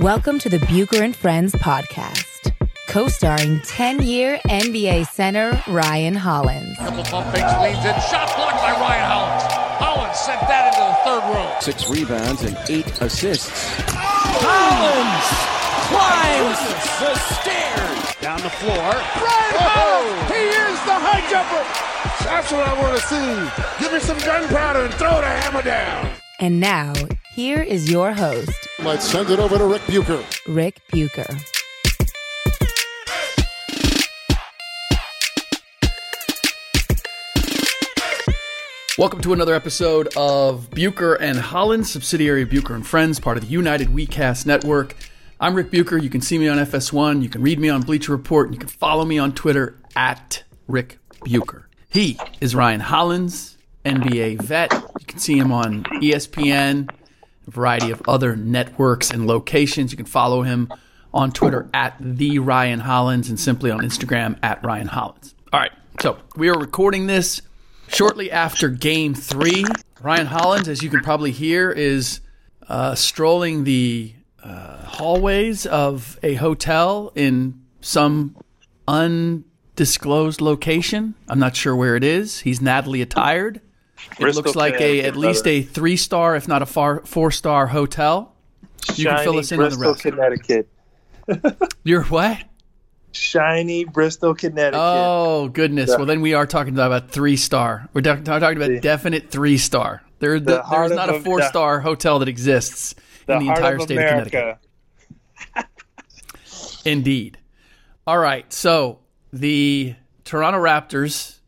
Welcome to the Bucher and Friends podcast, co-starring 10-year NBA center Ryan Hollins Couple pump fakes, leans in, shot blocked by Ryan Hollins. Hollins sent that into the third row. six rebounds and eight assists. Hollins climbs the stairs down the floor. Ryan Hollins! He is the high jumper! That's what I want to see. Give me some gunpowder and throw the hammer down. And now, here is your host, Let's send it over to Ric Bucher. Ric Bucher. Welcome to another episode of Bucher and Hollins, subsidiary of Bucher and Friends, part of the United WeCast network. I'm Ric Bucher. You can see me on FS1. You can read me on Bleacher Report. And you can follow me on Twitter at Ric Bucher. He is Ryan Hollins, NBA vet. You can see him on ESPN, a variety of other networks and locations. You can follow him on Twitter at the Ryan Hollins and simply on Instagram at Ryan Hollins. All right, so we are recording this shortly after Game Three. Ryan Hollins, as you can probably hear, is uh, strolling the uh, hallways of a hotel in some undisclosed location. I'm not sure where it is. He's nattily attired. It looks like a at least a three star, if not a far, four star hotel. You can fill Shiny us in on the Bristol, rest. Connecticut. You're what? Shiny Bristol, Connecticut. Oh goodness! The- Well, then we are talking about three star. We're talking talking about The- definite three star. There, The there heart is not a four star hotel that exists the in the entire of state America. of Connecticut. Indeed. All right. So the Toronto Raptors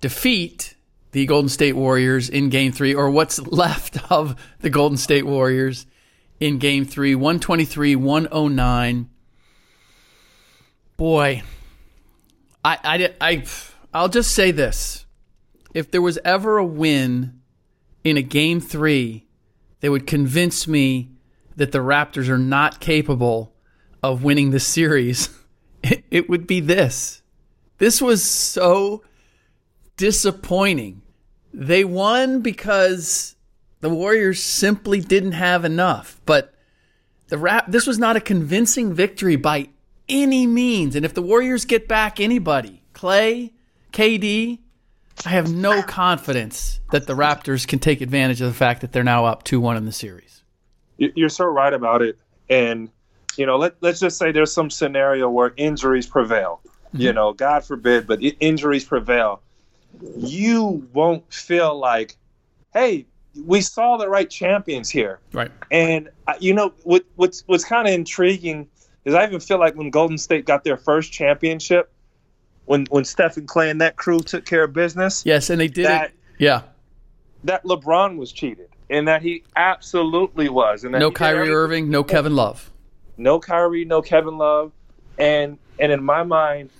defeat the Golden State Warriors in Game Three, or what's left of the Golden State Warriors in Game Three, one twenty three, one oh nine. Boy, I, I, I, I'll just say this. If there was ever a win in a game three that would convince me that the Raptors are not capable of winning the series, it, it would be this. This was so disappointing. They won because the Warriors simply didn't have enough. But the Rap- this was not a convincing victory by any means. And if the Warriors get back anybody, Klay, KD, I have no confidence that the Raptors can take advantage of the fact that they're now up 2 1 in the series. You- You're so right about it. And, you know, let, let's just say there's some scenario where injuries prevail. You mm-hmm. know, God forbid, but injuries prevail. You won't feel like, hey, we saw the right champions here. Right. And uh, you know what? What's what's kind of intriguing is I even feel like when Golden State got their first championship, when when Stephen Klay and that crew took care of business, Yes, and they did That- it. Yeah. that LeBron was cheated, and that he absolutely was, and that No Kyrie Irving, no Kevin Love. no Kyrie, no Kevin Love, and and in my mind,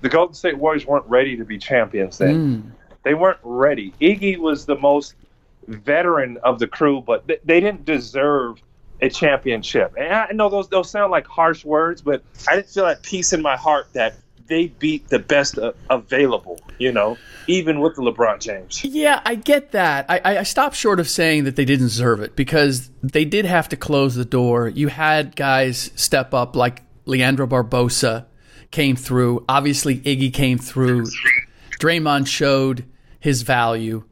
the Golden State Warriors weren't ready to be champions then. Mm. They weren't ready. Iggy was the most veteran of the crew, but th- they didn't deserve a championship. And I know those those sound like harsh words, but I didn't feel that peace in my heart that they beat the best uh, available. You know, even with the LeBron James. Yeah, I get that. I- I stopped short of saying that they didn't deserve it because they did have to close the door. You had guys step up like Leandro Barbosa came through. Obviously, Iggy came through. Draymond showed his value.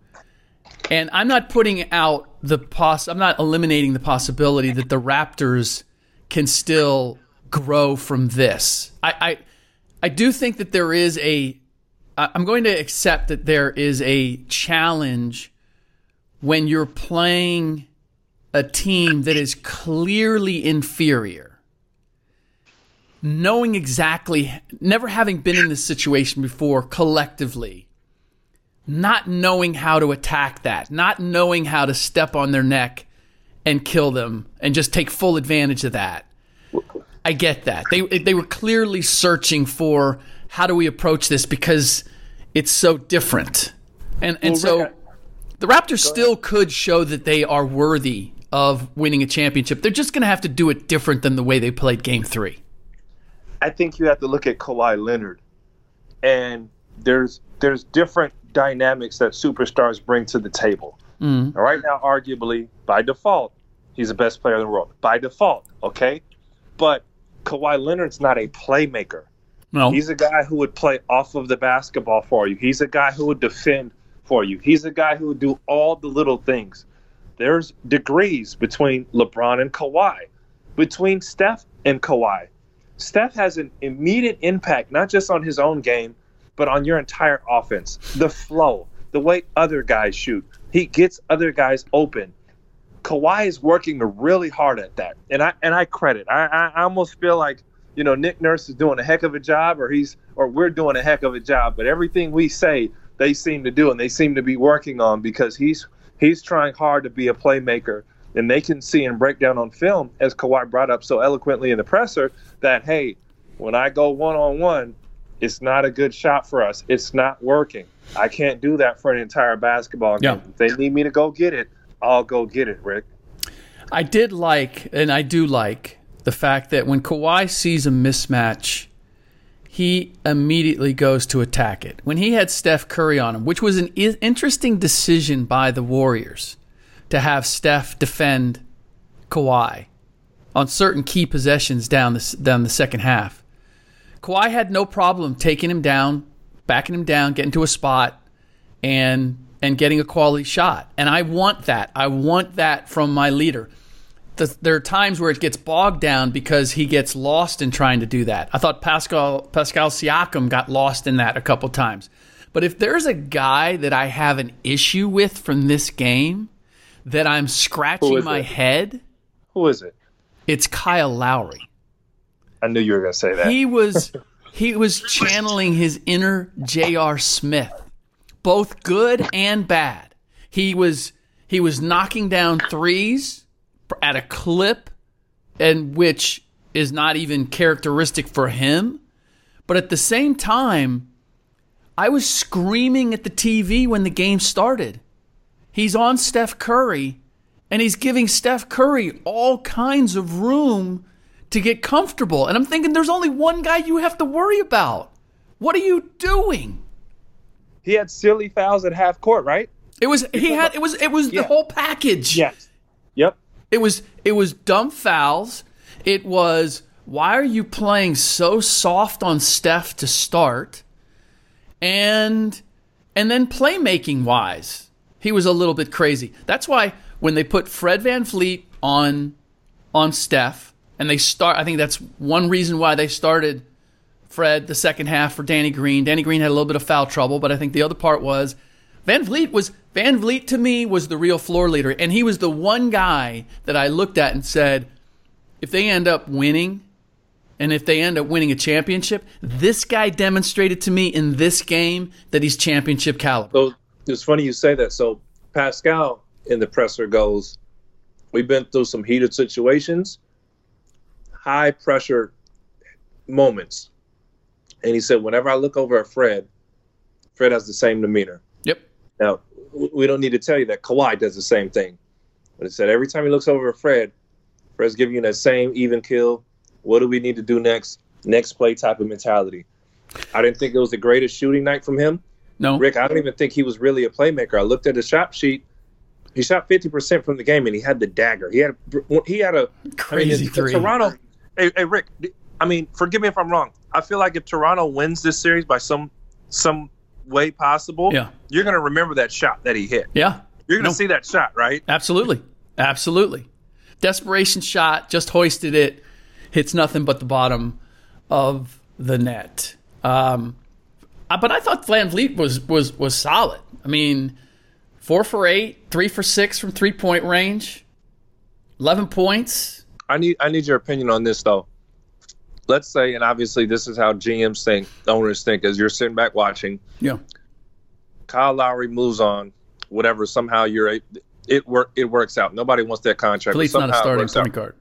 And I'm not putting out the poss. I'm not eliminating the possibility that the Raptors can still grow from this. I, I, I do think that there is a. I'm going to accept that there is a challenge when you're playing a team that is clearly inferior. Knowing exactly, never having been in this situation before collectively, not knowing how to attack that, not knowing how to step on their neck and kill them and just take full advantage of that. I get that. They they were clearly searching for how do we approach this because it's so different. And and well, so Rick, the Raptors still could show that they are worthy of winning a championship. They're just going to have to do it different than the way they played game 3. I think you have to look at Kawhi Leonard and there's there's different dynamics that superstars bring to the table. Mm. Right now, arguably, by default, he's the best player in the world. By default, okay? But Kawhi Leonard's not a playmaker. No. He's a guy who would play off of the basketball for you. He's a guy who would defend for you. He's a guy who would do all the little things. There's degrees between LeBron and Kawhi, between Steph and Kawhi. Steph has an immediate impact, not just on his own game, but on your entire offense. The flow, the way other guys shoot. He gets other guys open. Kawhi is working really hard at that, and I and I credit. I, I almost feel like you know Nick Nurse is doing a heck of a job, or he's or we're doing a heck of a job. But everything we say, they seem to do, and they seem to be working on because he's he's trying hard to be a playmaker, and they can see and break down on film, as Kawhi brought up so eloquently in the presser, that hey, when I go one on one, it's not a good shot for us. It's not working. I can't do that for an entire basketball game. Yeah. If they need me to go get it, I'll go get it, Rick. I did like, and I do like, the fact that when Kawhi sees a mismatch, he immediately goes to attack it. When he had Steph Curry on him, which was an interesting decision by the Warriors to have Steph defend Kawhi on certain key possessions down the, down the second half. Kawhi had no problem taking him down, backing him down, getting to a spot, and and getting a quality shot. And I want that. I want that from my leader. The, there are times where it gets bogged down because he gets lost in trying to do that. I thought Pascal Pascal Siakam got lost in that a couple times. But if there's a guy that I have an issue with from this game that I'm scratching my it? head, who is it? It's Kyle Lowry. I knew you were going to say that. He was he was channeling his inner J.R. Smith, both good and bad. He was he was knocking down threes at a clip and which is not even characteristic for him. But at the same time, I was screaming at the TV when the game started. He's on Steph Curry and he's giving Steph Curry all kinds of room to get comfortable. And I'm thinking there's only one guy you have to worry about. What are you doing? He had silly fouls at half court, right? It was he had it was it was yeah. the whole package. Yes. Yep. It was it was dumb fouls. It was why are you playing so soft on Steph to start? And and then playmaking wise, he was a little bit crazy. That's why when they put Fred VanVleet on on Steph, and they start. I think that's one reason why they started Fred the second half for Danny Green. Danny Green had a little bit of foul trouble, but I think the other part was VanVleet was VanVleet to me was the real floor leader, and he was the one guy that I looked at and said, if they end up winning, and if they end up winning a championship, this guy demonstrated to me in this game that he's championship caliber. It's funny you say that. So Pascal in the presser goes, "We've been through some heated situations." high pressure moments. And he said, whenever I look over at Fred, Fred has the same demeanor. Yep. Now, we don't need to tell you that Kawhi does the same thing. But he said, every time he looks over at Fred, Fred's giving you that same even kill. What do we need to do next? Next play type of mentality. I didn't think it was the greatest shooting night from him. No. Rick, I don't even think he was really a playmaker. I looked at his shot sheet he shot 50% from the game and he had the dagger. He had he had a crazy I mean, three. Toronto Hey, hey, Rick. I mean, forgive me if I'm wrong. I feel like if Toronto wins this series by some some way possible, yeah. you're going to remember that shot that he hit. Yeah. You're going to No. see that shot, right? Absolutely. Absolutely. Desperation shot, just hoisted it, hits nothing but the bottom of the net. Um, Uh, but I thought VanVleet was was was solid. I mean, four for eight, three for six from three point range, eleven points. I need I need your opinion on this though. Let's say, and obviously this is how GMs think, owners think, as you're sitting back watching. Yeah. Kyle Lowry moves on, whatever. Somehow you're a, it work it works out. Nobody wants that contract. Vleet's not a starting point out. guard.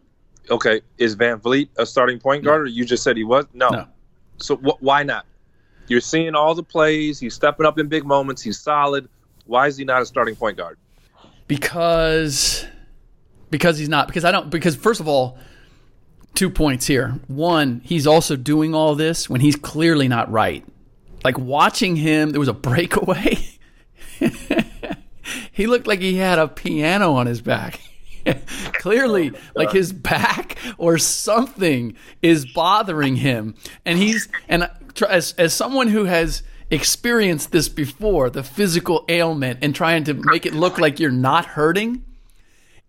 Okay, is VanVleet a starting point guard, or you just said he was? No. No. So wh- why not? You're seeing all the plays. He's stepping up in big moments. He's solid. Why is he not a starting point guard? because because he's not because I don't because first of all two points here one he's also doing all this when he's clearly not right like watching him there was a breakaway he looked like he had a piano on his back clearly like his back or something is bothering him and he's and as as someone who has experienced this before the physical ailment and trying to make it look like you're not hurting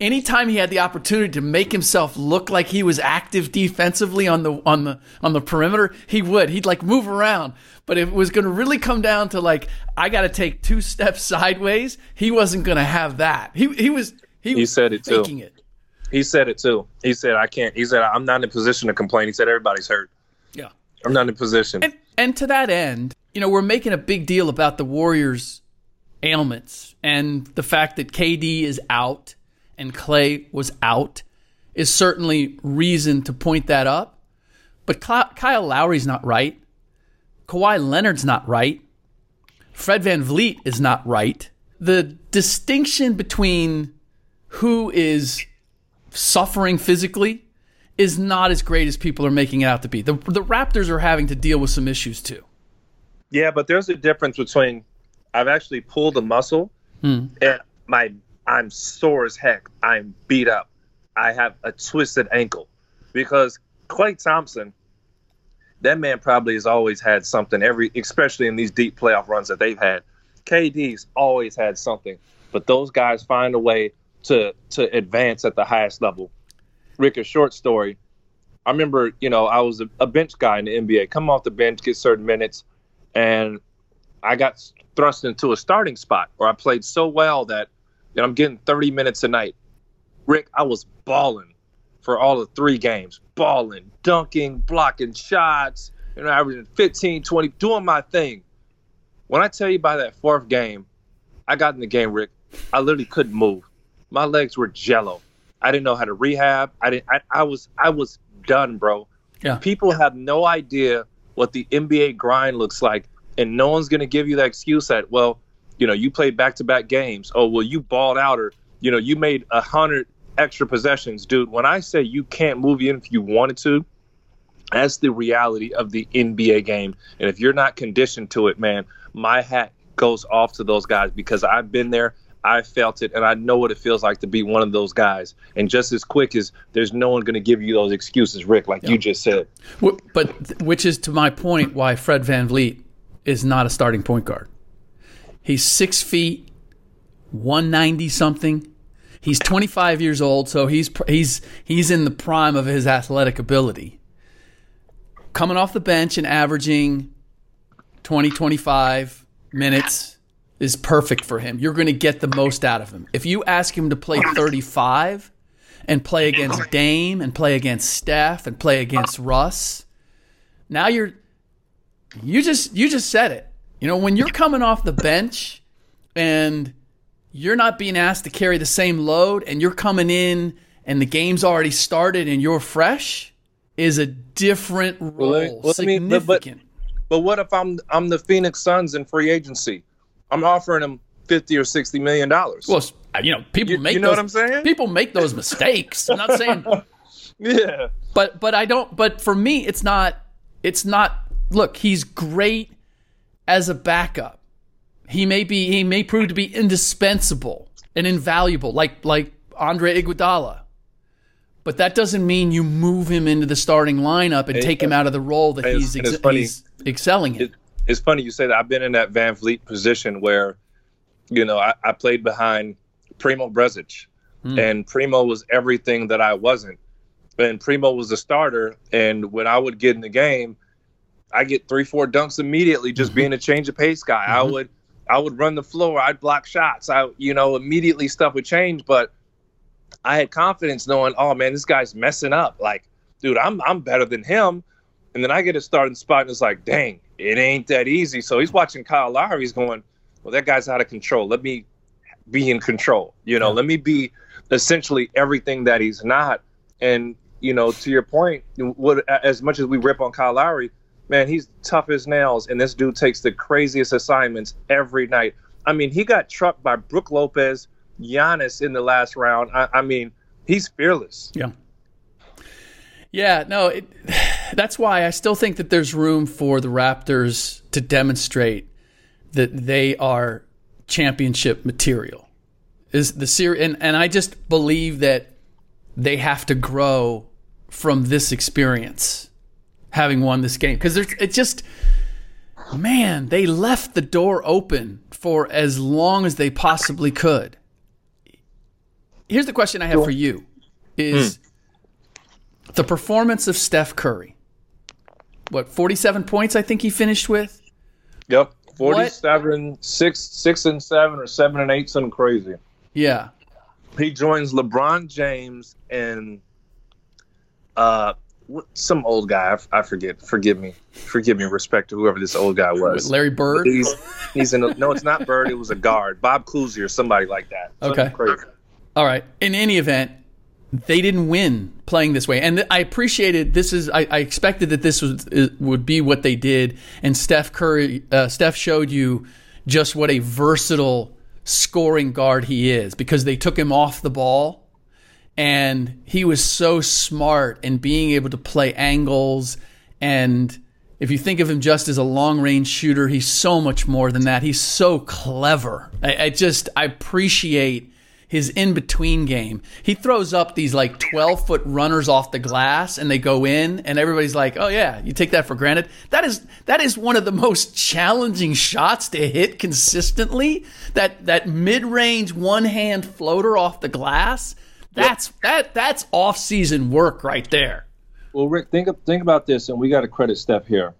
anytime he had the opportunity to make himself look like he was active defensively on the on the on the perimeter, he would. He'd like move around. But if it was going to really come down to like I got to take two steps sideways, he wasn't going to have that. He he was he, He was said it too. it. He said it too. He said I can't. He said I'm not in a position to complain. He said everybody's hurt. I'm not in position. And and to that end, you know, we're making a big deal about the Warriors' ailments and the fact that KD is out and Klay was out is certainly reason to point that up. But Kyle Lowry's not right. Kawhi Leonard's not right. Fred VanVleet is not right. The distinction between who is suffering physically is not as great as people are making it out to be. The, the Raptors are having to deal with some issues too. Yeah, but there's a difference between I've actually pulled a muscle hmm. and my I'm sore as heck. I'm beat up. I have a twisted ankle because Klay Thompson, that man probably has always had something. Every especially in these deep playoff runs that they've had, KD's always had something. But those guys find a way to to advance at the highest level. Rick, a short story. I remember, you know, I was a, a bench guy in the NBA. Come off the bench, get certain minutes, and I got thrust into a starting spot where I played so well that you know, I'm getting 30 minutes a night. Rick, I was balling for all of three games, balling, dunking, blocking shots, you know, averaging 15, 20, doing my thing. When I tell you by that fourth game, I got in the game, Rick. I literally couldn't move. My legs were jello. I didn't know how to rehab. I didn't. I, I was. I was done, bro. Yeah. People have no idea what the NBA grind looks like, and no one's gonna give you that excuse that, well, you know, you played back-to-back games. Oh, well, you balled out, or you know, you made a hundred extra possessions, dude. When I say you can't move in if you wanted to, that's the reality of the NBA game. And if you're not conditioned to it, man, my hat goes off to those guys because I've been there. I felt it, and I know what it feels like to be one of those guys. And just as quick as there's no one going to give you those excuses, Rick, like you just said. But which is to my point why Fred VanVleet is not a starting point guard. He's six feet, one ninety something. He's twenty five years old, so he's he's he's in the prime of his athletic ability. Coming off the bench and averaging 20, 25 minutes is perfect for him. You're going to get the most out of him. If you ask him to play 35 and play against Dame and play against Steph and play against Russ, now you're you just you just said it. You know, when you're coming off the bench and you're not being asked to carry the same load and you're coming in and the game's already started and you're fresh is a different role. let me- well, let me- but- but- significant. But what if I'm I'm the Phoenix Suns in free agency? I'm offering him fifty or sixty million dollars. well, uh, you know, people You- make you know those, what I'm saying? People make those mistakes. I'm not saying yeah, but but I don't but for me it's not it's not look, he's great as a backup. He may be he may prove to be indispensable and invaluable like like Andre Iguodala. But that doesn't mean you move him into the starting lineup and take him uh, out of the role that he's, ex- he's excelling in. It- it's funny you say that. I've been in that VanVleet position where, you know, I, I played behind Primo Brezec. Hmm. And Primo was everything that I wasn't. And Primo was the starter. And when I would get in the game, I get three, four dunks immediately just being a change of pace guy. I Mhm. would I would run the floor, I'd block shots. I you know, immediately stuff would change, but I had confidence knowing, oh man, this guy's messing up. Like, dude, I'm I'm better than him. And then I get a starting spot and it's like, dang, it ain't that easy. So he's watching Kyle Lowry, he's going, Well, that guy's out of control. Let me be in control. You know, Yeah. let me be essentially everything that he's not. And, you know, to your point, what as much as we rip on Kyle Lowry, man, he's tough as nails, and this dude takes the craziest assignments every night. I mean, he got trucked by Brook Lopez, Giannis in the last round. I, I mean, he's fearless. Yeah. Yeah, no, it, that's why I still think that there's room for the Raptors to demonstrate that they are championship material. Is the series and, and I just believe that they have to grow from this experience having won this game because there's it just man, they left the door open for as long as they possibly could. Here's the question I have for you is hmm. the performance of Steph Curry. What, 47 points I think he finished with? Yep, forty-seven, six, six and seven, or seven and eight, something crazy. Yeah. He joins LeBron James and uh, some old guy. I, forget. Forgive me. Forgive me. Respect to whoever this old guy was. Larry Bird? He's he's in. A, no, it's not Bird. It was a guard, Bob Cousy or somebody like that. Something Okay. Crazy. All right. In any event, they didn't win playing this way, and I appreciated this. Is I, I expected that this was would be what they did, and Steph Curry, uh, Steph showed you just what a versatile scoring guard he is because they took him off the ball, and he was so smart in being able to play angles and. If you think of him just as a long range shooter, he's so much more than that. He's so clever. I, I just I appreciate his in between game. He throws up these like 12 foot runners off the glass and they go in and everybody's like, "Oh yeah, you take that for granted." That is that is one of the most challenging shots to hit consistently. That that mid-range one-hand floater off the glass. That's that that's off-season work right there. Well, Rick, think of, think about this, and we got to credit Steph here.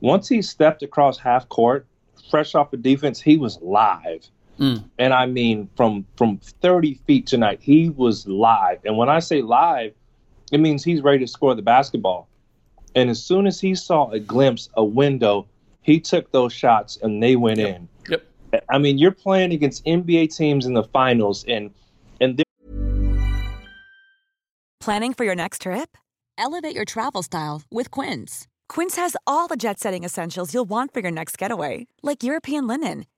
Once he stepped across half court, fresh off of defense, he was live. Mm. And I mean, from from 30 feet tonight, he was live. And when I say live, it means he's ready to score the basketball. And as soon as he saw a glimpse, a window, he took those shots and they went in. Yep. I mean, you're playing against NBA teams in the finals, and and Planning for your next trip? Elevate your travel style with Quince. Quince has all the jet setting essentials you'll want for your next getaway, like European linen,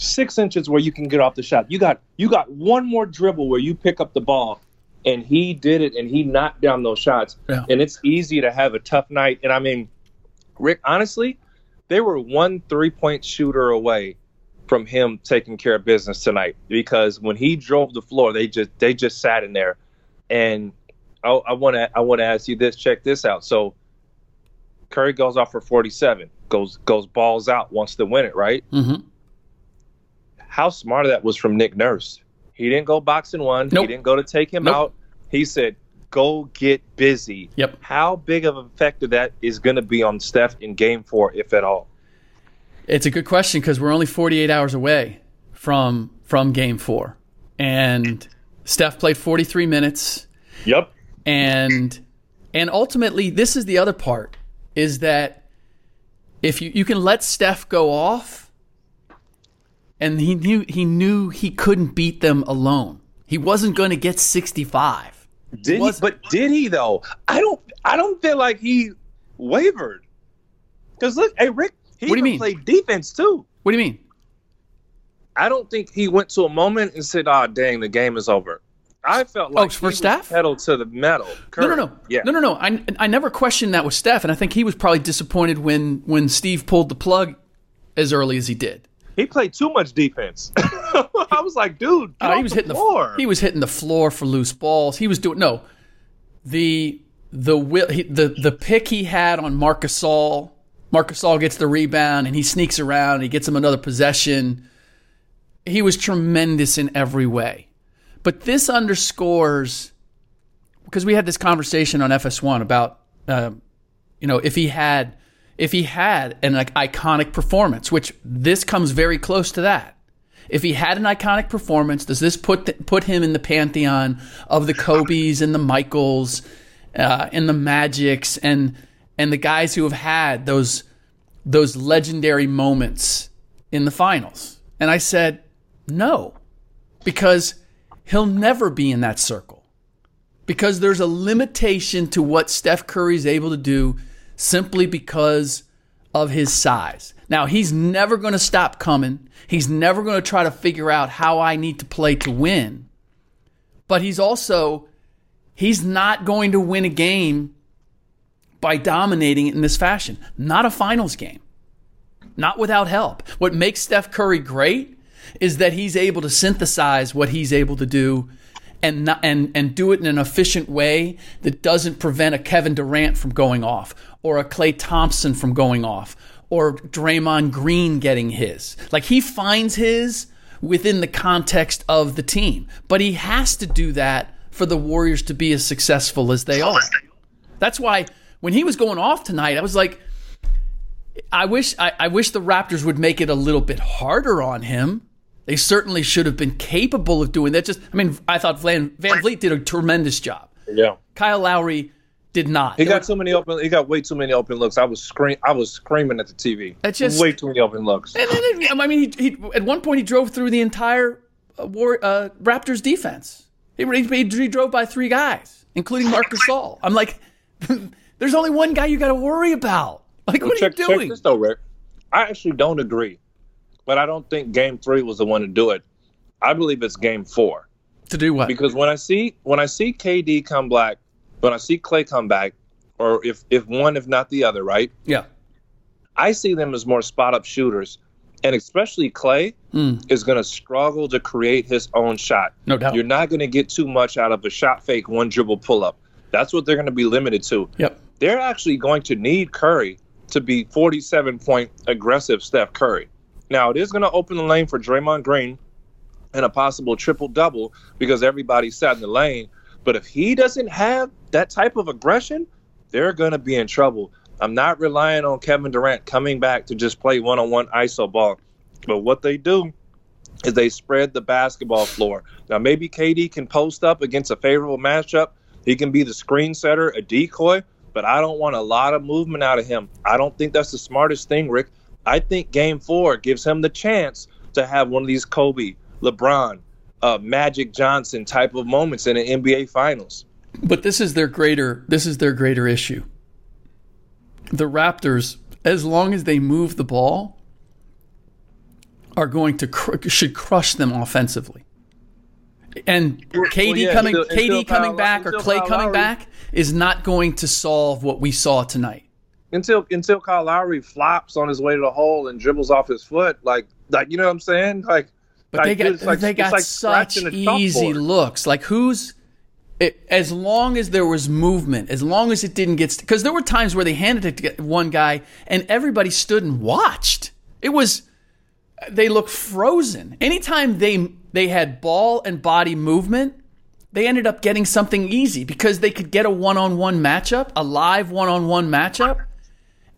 six inches where you can get off the shot. You got you got one more dribble where you pick up the ball, and he did it, and he knocked down those shots. Yeah. And it's easy to have a tough night. And I mean, Rick, honestly, they were one three point shooter away from him taking care of business tonight because when he drove the floor, they just they just sat in there. And I want to I want to ask you this. Check this out. So Curry goes off for 47, goes goes balls out, wants to win it, right? Mm-hmm. How smart of that was from Nick Nurse. He didn't go box and one. Nope. He didn't go to take him Nope. out. He said, "Go get busy." Yep. How big of an effect of that is going to be on Steph in Game Four, if at all? It's a good question because we're only 48 hours away from from Game Four, and Steph played 43 minutes, Yep. and and ultimately, this is the other part: is that if you you can let Steph go off, and he knew he knew he couldn't beat them alone. He wasn't going to get 65. Did he? But did he though? I don't. I don't feel like he wavered. Because look, hey Rick, he What do you mean? played defense too. What do you mean? I don't think he went to a moment and said, "Ah, dang, the game is over." I felt like oh, for Steph pedal to the metal. Curry. No, no, no, yeah, no, no, no. I I never questioned that with Steph, and I think he was probably disappointed when when Steve pulled the plug as early as he did. He played too much defense. I was like, dude, uh, he was the hitting floor. the he was hitting the floor for loose balls. He was doing no, the the he, the the pick he had on Marcus Gasol. Marcus Gasol gets the rebound and he sneaks around. And he gets him another possession. He was tremendous in every way. But this underscores because we had this conversation on FS1 about uh, you know if he had if he had an like, iconic performance, which this comes very close to that. If he had an iconic performance, does this put put him in the pantheon of the Kobe's and the Michaels uh, and the Magics and and the guys who have had those those legendary moments in the finals? And I said no, because he'll never be in that circle because there's a limitation to what Steph Curry is able to do simply because of his size. Now, he's never going to stop coming. He's never going to try to figure out how I need to play to win. But he's also he's not going to win a game by dominating it in this fashion. Not a finals game. Not without help. What makes Steph Curry great is that he's able to synthesize what he's able to do and not, and and do it in an efficient way that doesn't prevent a Kevin Durant from going off or a Klay Thompson from going off or Draymond Green getting his. Like he finds his within the context of the team, but he has to do that for the Warriors to be as successful as they are. That's why when he was going off tonight, I was like, I wish I, I wish the Raptors would make it a little bit harder on him they certainly should have been capable of doing that. Just, I mean, I thought Van, VanVleet did a tremendous job. Yeah. Kyle Lowry did not. He got too many open. He got way too many open looks. I was scream. I was screaming at the TV. It's just way too many open looks. And then, I mean, he, he, at one point he drove through the entire uh, war, uh, Raptors defense. He, he, he, drove by three guys, including Marc Gasol. I'm like, there's only one guy you got to worry about. Like, what check, are you doing? Check this though, Rick. I actually don't agree but I don't think Game Three was the one to do it. I believe it's Game Four. To do what? Because when I see when I see KD come back, when I see Klay come back, or if if one, if not the other, right? Yeah. I see them as more spot up shooters, and especially Klay mm. is going to struggle to create his own shot. No doubt. You're not going to get too much out of a shot fake, one dribble pull up. That's what they're going to be limited to. Yep. They're actually going to need Curry to be 47 point aggressive Steph Curry. Now, it is going to open the lane for Draymond Green and a possible triple double because everybody sat in the lane. But if he doesn't have that type of aggression, they're going to be in trouble. I'm not relying on Kevin Durant coming back to just play one on one ISO ball. But what they do is they spread the basketball floor. Now, maybe KD can post up against a favorable matchup. He can be the screen setter, a decoy, but I don't want a lot of movement out of him. I don't think that's the smartest thing, Rick. I think Game Four gives him the chance to have one of these Kobe, LeBron, uh, Magic Johnson type of moments in an NBA Finals. But this is their greater this is their greater issue. The Raptors, as long as they move the ball, are going to cr- should crush them offensively. And KD well, yeah, coming until, KD coming back or Klay coming back is not going to solve what we saw tonight until until Kyle Lowry flops on his way to the hole and dribbles off his foot, like like you know what I'm saying, like. But they got like, they got like such easy looks. Like who's it, as long as there was movement, as long as it didn't get because there were times where they handed it to one guy and everybody stood and watched. It was they looked frozen. Anytime they they had ball and body movement, they ended up getting something easy because they could get a one-on-one matchup, a live one-on-one matchup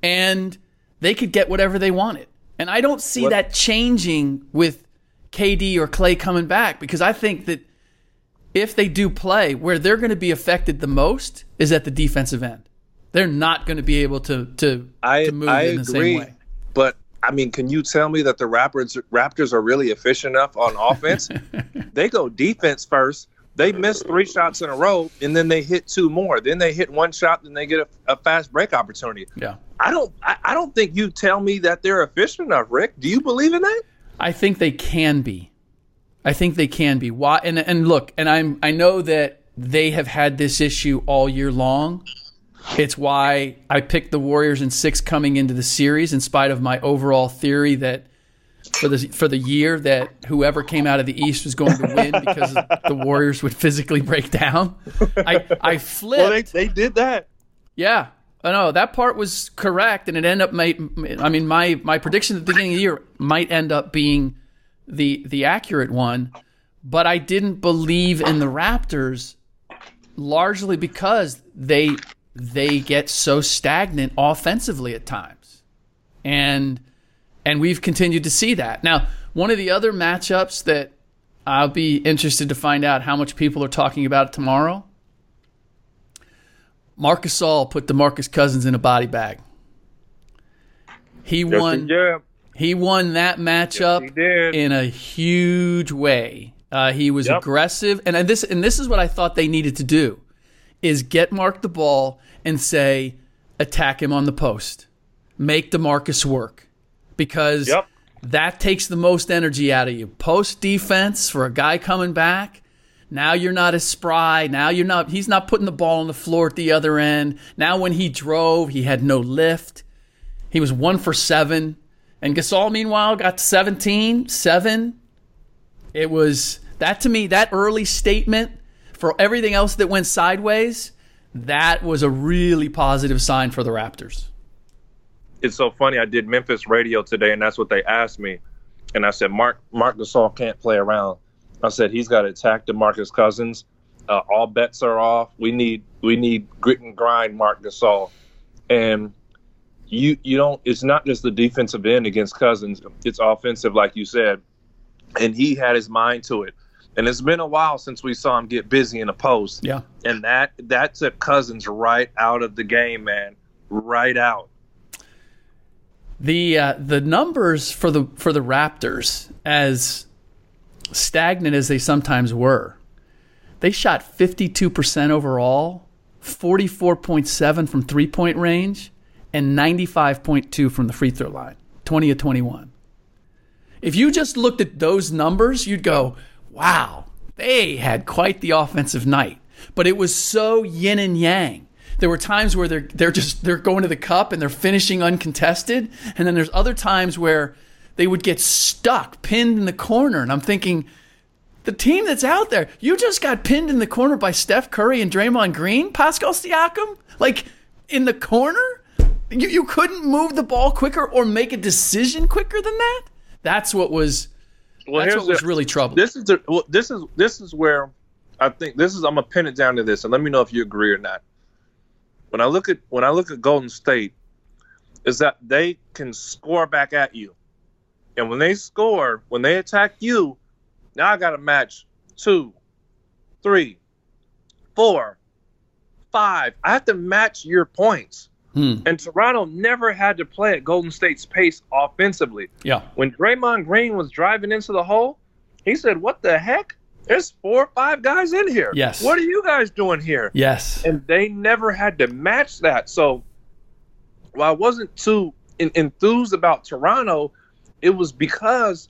and they could get whatever they wanted. And I don't see what? that changing with KD or Klay coming back because I think that if they do play, where they're going to be affected the most is at the defensive end. They're not going to be able to to, I, to move I in the agree, same way. But I mean, can you tell me that the Raptors Raptors are really efficient enough on offense? they go defense first, they miss three shots in a row and then they hit two more. Then they hit one shot, then they get a, a fast break opportunity. Yeah. I don't I, I, don't think you tell me that they're efficient enough, Rick. Do you believe in that? I think they can be. I think they can be. Why? And and look, and I'm I know that they have had this issue all year long. It's why I picked the Warriors in six coming into the series, in spite of my overall theory that for the for the year that whoever came out of the East was going to win because the Warriors would physically break down. I I flipped. Well, they, they did that. Yeah, Oh, I know that part was correct, and it ended up. My, I mean, my my prediction at the beginning of the year might end up being the the accurate one, but I didn't believe in the Raptors largely because they they get so stagnant offensively at times, and and we've continued to see that. Now, one of the other matchups that I'll be interested to find out how much people are talking about tomorrow. Marc Gasol put DeMarcus Cousins in a body bag. He Yes, won. he. He won that matchup did. in a huge way. Uh, he was Yep. aggressive, and, and this and this is what I thought they needed to do: is get Marc the ball and say, attack him on the post, make Demarcus work, because Yep. that takes the most energy out of you. Post defense for a guy coming back. Now you're not as spry. Now you're not. He's not putting the ball on the floor at the other end. Now when he drove, he had no lift. He was one for seven. And Gasol, meanwhile, got 17, seven. It was that to me, that early statement for everything else that went sideways, that was a really positive sign for the Raptors. It's so funny. I did Memphis radio today, and that's what they asked me. And I said, Marc Marc Gasol can't play around. I said he's got to attack DeMarcus Cousins. Uh, all bets are off. We need we need grit and grind, Marc Gasol. And you you don't. It's not just the defensive end against Cousins. It's offensive, like you said. And he had his mind to it. And it's been a while since we saw him get busy in a post. Yeah. And that that took Cousins right out of the game, man. Right out. The uh, the numbers for the for the Raptors, as stagnant as they sometimes were, they shot 52% overall, 44.7 from three point range, and 95.2 from the free throw line, 20 of 21. If you just looked at those numbers, you'd go, wow, they had quite the offensive night. But it was so yin and yang. There were times where they're they're just they're going to the cup and they're finishing uncontested, and then there's other times where they would get stuck, pinned in the corner, and I'm thinking, the team that's out there, you just got pinned in the corner by Steph Curry and Draymond Green, Pascal Siakam, like in the corner. You you couldn't move the ball quicker or make a decision quicker than that. That's what was. Well, that's here's what was the- really troubling. This is the well, this is this is where I think this is I'm gonna pin it down to this, and let me know if you agree or not. When I look at when I look at Golden State, is that they can score back at you, and when they score, when they attack you, now I got to match two, three, four, five. I have to match your points. Hmm. And Toronto never had to play at Golden State's pace offensively. Yeah. When Draymond Green was driving into the hole, he said, What the heck? There's four or five guys in here. Yes. What are you guys doing here? Yes. And they never had to match that. So while I wasn't too en- enthused about Toronto, it was because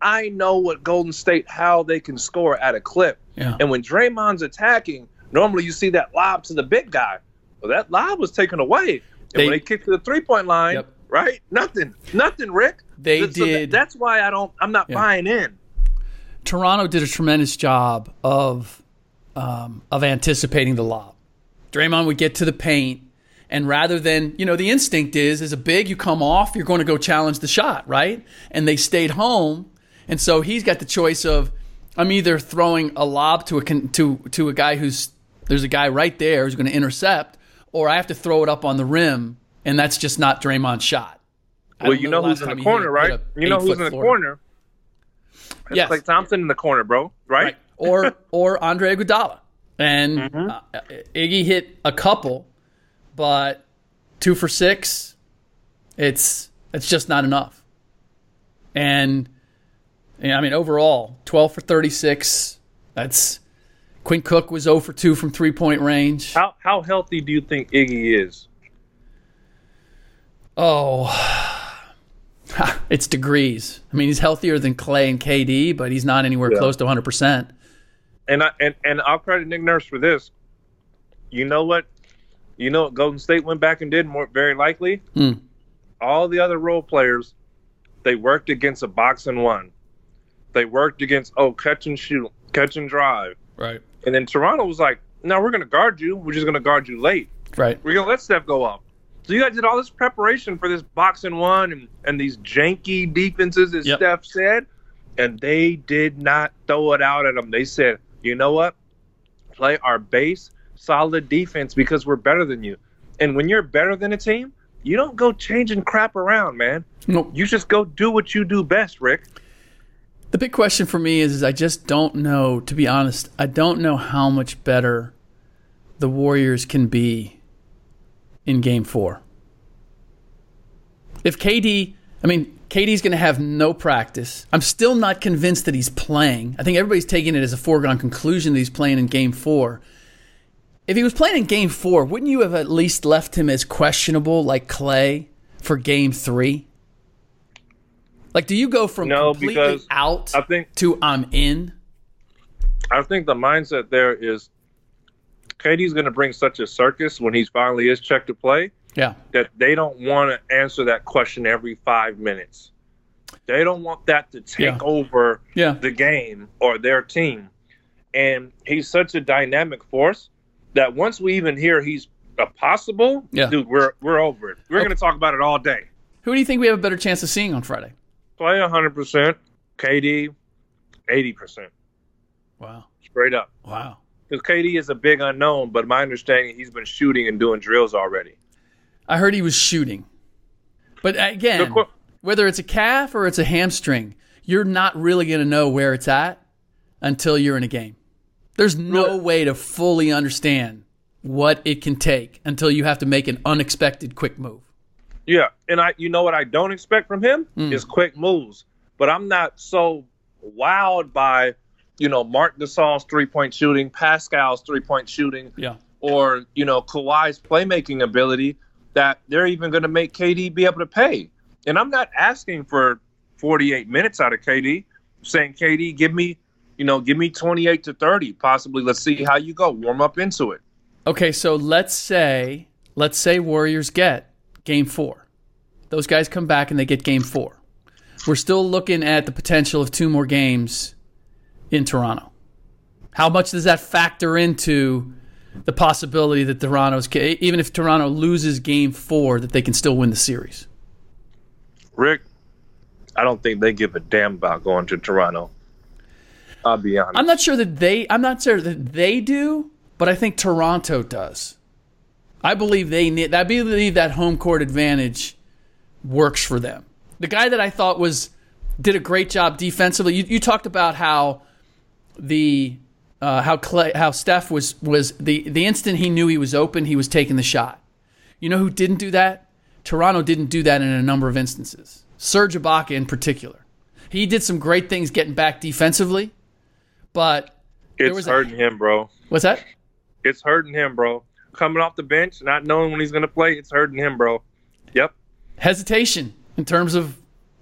I know what Golden State, how they can score at a clip. Yeah. And when Draymond's attacking, normally you see that lob to the big guy. Well, that lob was taken away. And They- when they kicked to the three point line, Yep. right? Nothing. Nothing, Rick. They So did- that's why I don't I'm not Yeah. buying in. Toronto did a tremendous job of um, of anticipating the lob. Draymond would get to the paint, and rather than you know, the instinct is as a big, you come off, you're going to go challenge the shot, right? And they stayed home, and so he's got the choice of I'm either throwing a lob to a to to a guy who's there's a guy right there who's going to intercept, or I have to throw it up on the rim, and that's just not Draymond's shot. I Well, you know who's in the corner, right? You know who's in the floor. corner. That's Yes. Klay Thompson in the corner, bro. Right? right? Or or Andre Iguodala, and Mm-hmm. uh, Iggy hit a couple, but two for six, it's it's just not enough. And, and I mean, overall, twelve for thirty six. That's Quinn Cook was zero for two from three point range. How how healthy do you think Iggy is? Oh, it's degrees. I mean, he's healthier than Klay and KD, but he's not anywhere Yeah. close to 100%. And I and, and I'll credit Nick Nurse for this. You know what? You know what Golden State went back and did more very likely? Hmm. All the other role players, they worked against a box and one. They worked against oh catch and shoot, catch and drive. Right. And then Toronto was like, No, we're gonna guard you. We're just gonna guard you late. Right. We're gonna let Steph go up. So you guys did all this preparation for this box and one and, and these janky defenses, as Yep. Steph said, and they did not throw it out at them. They said, you know what? Play our base solid defense because we're better than you. And when you're better than a team, you don't go changing crap around, man. Nope. You just go do what you do best, Ric. The big question for me is, is I just don't know, to be honest, I don't know how much better the Warriors can be in game four. If KD, I mean, KD's going to have no practice. I'm still not convinced that he's playing. I think everybody's taking it as a foregone conclusion that he's playing in game four. If he was playing in game four, wouldn't you have at least left him as questionable like Klay for game three? Like, do you go from No, completely because out I think to I'm in? I think the mindset there is KD's going to bring such a circus when he finally is checked to play Yeah. that they don't want to answer that question every five minutes. They don't want that to take Yeah. over Yeah. the game or their team. And he's such a dynamic force that once we even hear he's a possible, Yeah. dude, we're we're over it. We're Okay. going to talk about it all day. Who do you think we have a better chance of seeing on Friday? Klay 100%, KD 80%, Wow. straight up. Wow. Because KD is a big unknown, but my understanding he's been shooting and doing drills already. I heard he was shooting. But again, qu- whether it's a calf or it's a hamstring, you're not really going to know where it's at until you're in a game. There's no way to fully understand what it can take until you have to make an unexpected quick move. Yeah, and I, you know what I don't expect from him Mm. is quick moves. But I'm not so wowed by, you know, Marc Gasol's three point shooting, Pascal's three point shooting, Yeah. or you know Kawhi's playmaking ability that they're even going to make KD be able to pay. And I'm not asking for 48 minutes out of KD. I'm saying KD, give me, you know, give me 28 to 30, possibly. Let's see how you go. Warm up into it. Okay, so let's say let's say Warriors get game 4. Those guys come back and they get game 4. We're still looking at the potential of two more games in Toronto. How much does that factor into the possibility that Toronto's even if Toronto loses game 4 that they can still win the series? Ric, I don't think they give a damn about going to Toronto. I'll be honest. I'm not sure that they I'm not sure that they do, but I think Toronto does. I believe they need I believe that home court advantage works for them. The guy that I thought was did a great job defensively. You, you talked about how the uh, how Klay, how Steph was was the the instant he knew he was open, he was taking the shot. You know who didn't do that? Toronto didn't do that in a number of instances. Serge Ibaka in particular. He did some great things getting back defensively, but it's was a- hurting him, bro. what's that? It's hurting him, bro. Coming off the bench, not knowing when he's going to play, it's hurting him, bro. Yep. hesitation in terms of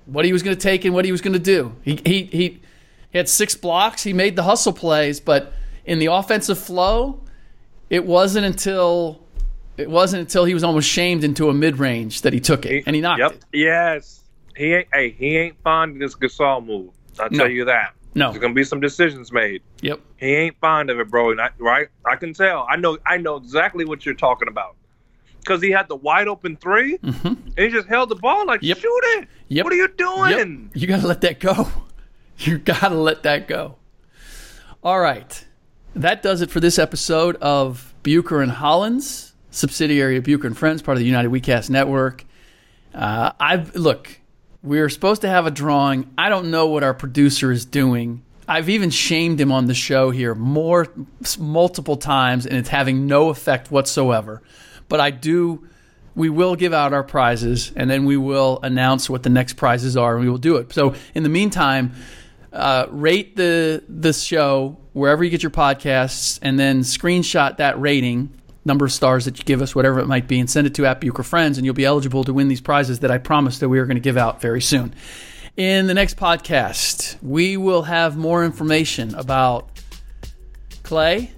what he was going to take and what he was going to do. He, he he he had six blocks. He made the hustle plays, but in the offensive flow, it wasn't until it wasn't until he was almost shamed into a mid range that he took it and he knocked it. Yep. it. Yes. He ain't. Hey, he ain't fond of this Gasol move. I'll No. tell you that. No. There's gonna be some decisions made. Yep. He ain't fond of it, bro. And I, right? I can tell. I know. I know exactly what you're talking about. Because he had the wide open 3 and he just held the ball like, Mm-hmm. Yep. shoot it. Yep. What are you doing? Yep. You got to let that go. You got to let that go. All right. That does it for this episode of Bucher and Hollins, subsidiary of Bucher and Friends, part of the United WeCast Network. Uh, I've look. We're supposed to have a drawing. I don't know what our producer is doing. I've even shamed him on the show here more multiple times, and it's having no effect whatsoever. But I do. We will give out our prizes, and then we will announce what the next prizes are, and we will do it. So in the meantime, uh, rate the this show wherever you get your podcasts, and then screenshot that rating number of stars that you give us, whatever it might be, and send it to at Bucher Friends, and you'll be eligible to win these prizes that I promised that we are going to give out very soon. In the next podcast, we will have more information about Klay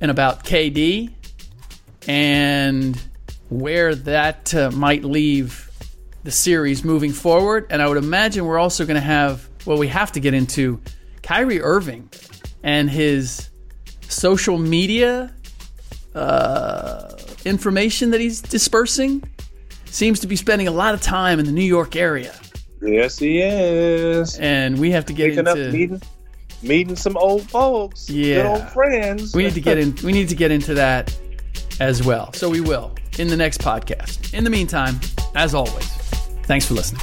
and about KD and where that uh, might leave the series moving forward. And I would imagine we're also going to have, well, we have to get into Kyrie Irving and his social media uh, information that he's dispersing. Seems to be spending a lot of time in the New York area. Yes, he is. And we have to get Picking into up meeting, meeting some old folks, Yeah. good old friends. we need to get in we need to get into that as well. So we will in the next podcast. In the meantime, as always, thanks for listening.